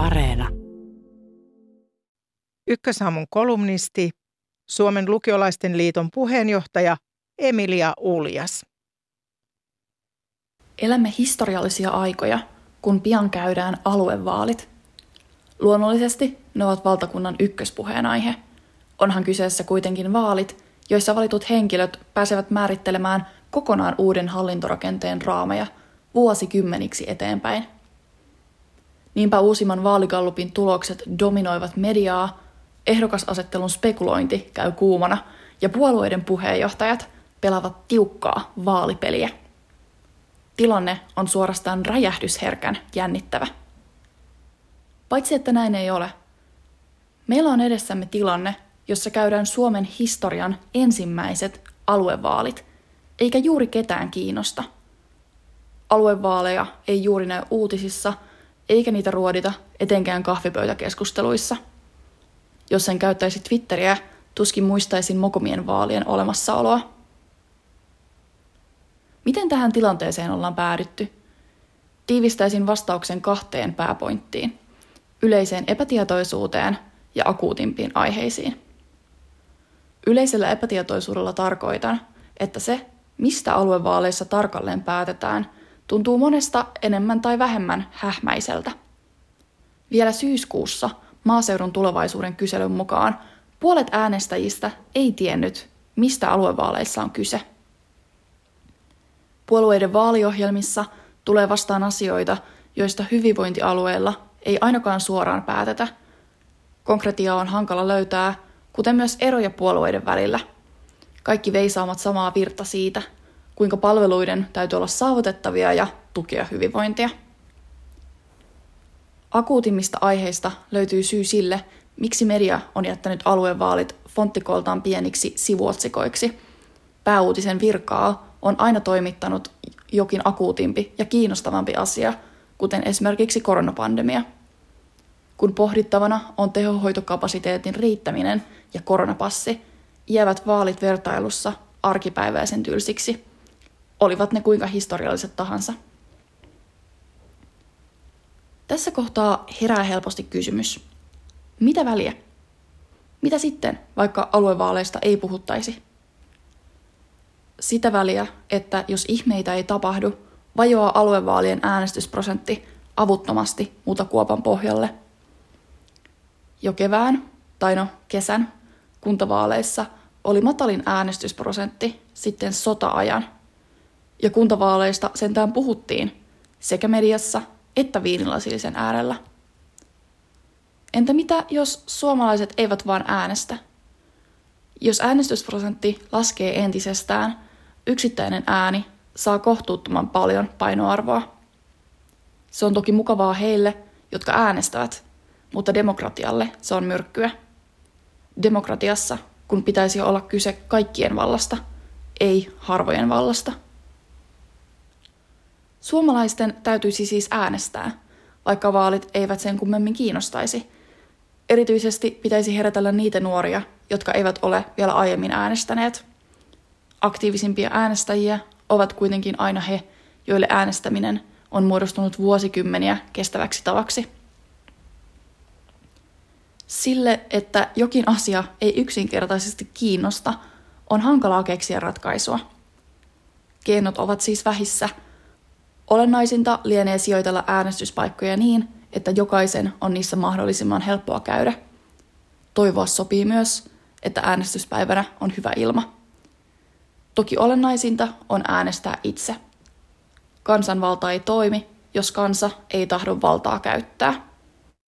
Areena. Ykkösaamun kolumnisti, Suomen lukiolaisten liiton puheenjohtaja Emilia Uljas. Elämme historiallisia aikoja, kun pian käydään aluevaalit. Luonnollisesti ne ovat valtakunnan ykköspuheenaihe. Onhan kyseessä kuitenkin vaalit, joissa valitut henkilöt pääsevät määrittelemään kokonaan uuden hallintorakenteen raameja vuosikymmeniksi eteenpäin. Niinpä uusimman vaaligallupin tulokset dominoivat mediaa, ehdokasasettelun spekulointi käy kuumana ja puolueiden puheenjohtajat pelaavat tiukkaa vaalipeliä. Tilanne on suorastaan räjähdysherkän jännittävä. Paitsi että näin ei ole. Meillä on edessämme tilanne, jossa käydään Suomen historian ensimmäiset aluevaalit, eikä juuri ketään kiinnosta. Aluevaaleja ei juuri näy uutisissa, eikä niitä ruodita etenkään kahvipöytäkeskusteluissa. Jos en käyttäisi Twitteriä, tuskin muistaisin mokomien vaalien olemassaoloa. Miten tähän tilanteeseen ollaan päädytty? Tiivistäisin vastauksen kahteen pääpointtiin. Yleiseen epätietoisuuteen ja akuutimpiin aiheisiin. Yleisellä epätietoisuudella tarkoitan, että se, mistä aluevaaleissa tarkalleen päätetään, tuntuu monesta enemmän tai vähemmän hähmäiseltä. Vielä syyskuussa maaseudun tulevaisuuden kyselyn mukaan puolet äänestäjistä ei tiennyt, mistä aluevaaleissa on kyse. Puolueiden vaaliohjelmissa tulee vastaan asioita, joista hyvinvointialueilla ei ainakaan suoraan päätetä. Konkretia on hankala löytää, kuten myös eroja puolueiden välillä. Kaikki veisaamat samaa virta siitä, kuinka palveluiden täytyy olla saavutettavia ja tukea hyvinvointia. Akuutimmista aiheista löytyy syy sille, miksi media on jättänyt aluevaalit fonttikoltaan pieniksi sivuotsikoiksi. Pääuutisen virkaa on aina toimittanut jokin akuutimpi ja kiinnostavampi asia, kuten esimerkiksi koronapandemia. Kun pohdittavana on tehohoitokapasiteetin riittäminen ja koronapassi, jäävät vaalit vertailussa arkipäiväisen tylsiksi, olivat ne kuinka historialliset tahansa. Tässä kohtaa herää helposti kysymys. Mitä väliä? Mitä sitten, vaikka aluevaaleista ei puhuttaisi? Sitä väliä, että jos ihmeitä ei tapahdu, vajoaa aluevaalien äänestysprosentti avuttomasti mutakuopan pohjalle. Jo kevään, tai no kesän, kuntavaaleissa oli matalin äänestysprosentti sitten sota-ajan. Ja kuntavaaleista sentään puhuttiin sekä mediassa että viinilasillisen äärellä. Entä mitä, jos suomalaiset eivät vaan äänestä? Jos äänestysprosentti laskee entisestään, yksittäinen ääni saa kohtuuttoman paljon painoarvoa. Se on toki mukavaa heille, jotka äänestävät, mutta demokratialle se on myrkkyä. Demokratiassa, kun pitäisi olla kyse kaikkien vallasta, ei harvojen vallasta. Suomalaisten täytyisi siis äänestää, vaikka vaalit eivät sen kummemmin kiinnostaisi. Erityisesti pitäisi herätellä niitä nuoria, jotka eivät ole vielä aiemmin äänestäneet. Aktiivisimpia äänestäjiä ovat kuitenkin aina he, joille äänestäminen on muodostunut vuosikymmeniä kestäväksi tavaksi. Sille, että jokin asia ei yksinkertaisesti kiinnosta, on hankalaa keksiä ratkaisua. Keinot ovat siis vähissä – Olennaisinta lienee sijoitella äänestyspaikkoja niin, että jokaisen on niissä mahdollisimman helppoa käydä. Toivoa sopii myös, että äänestyspäivänä on hyvä ilma. Toki olennaisinta on äänestää itse. Kansanvalta ei toimi, jos kansa ei tahdo valtaa käyttää.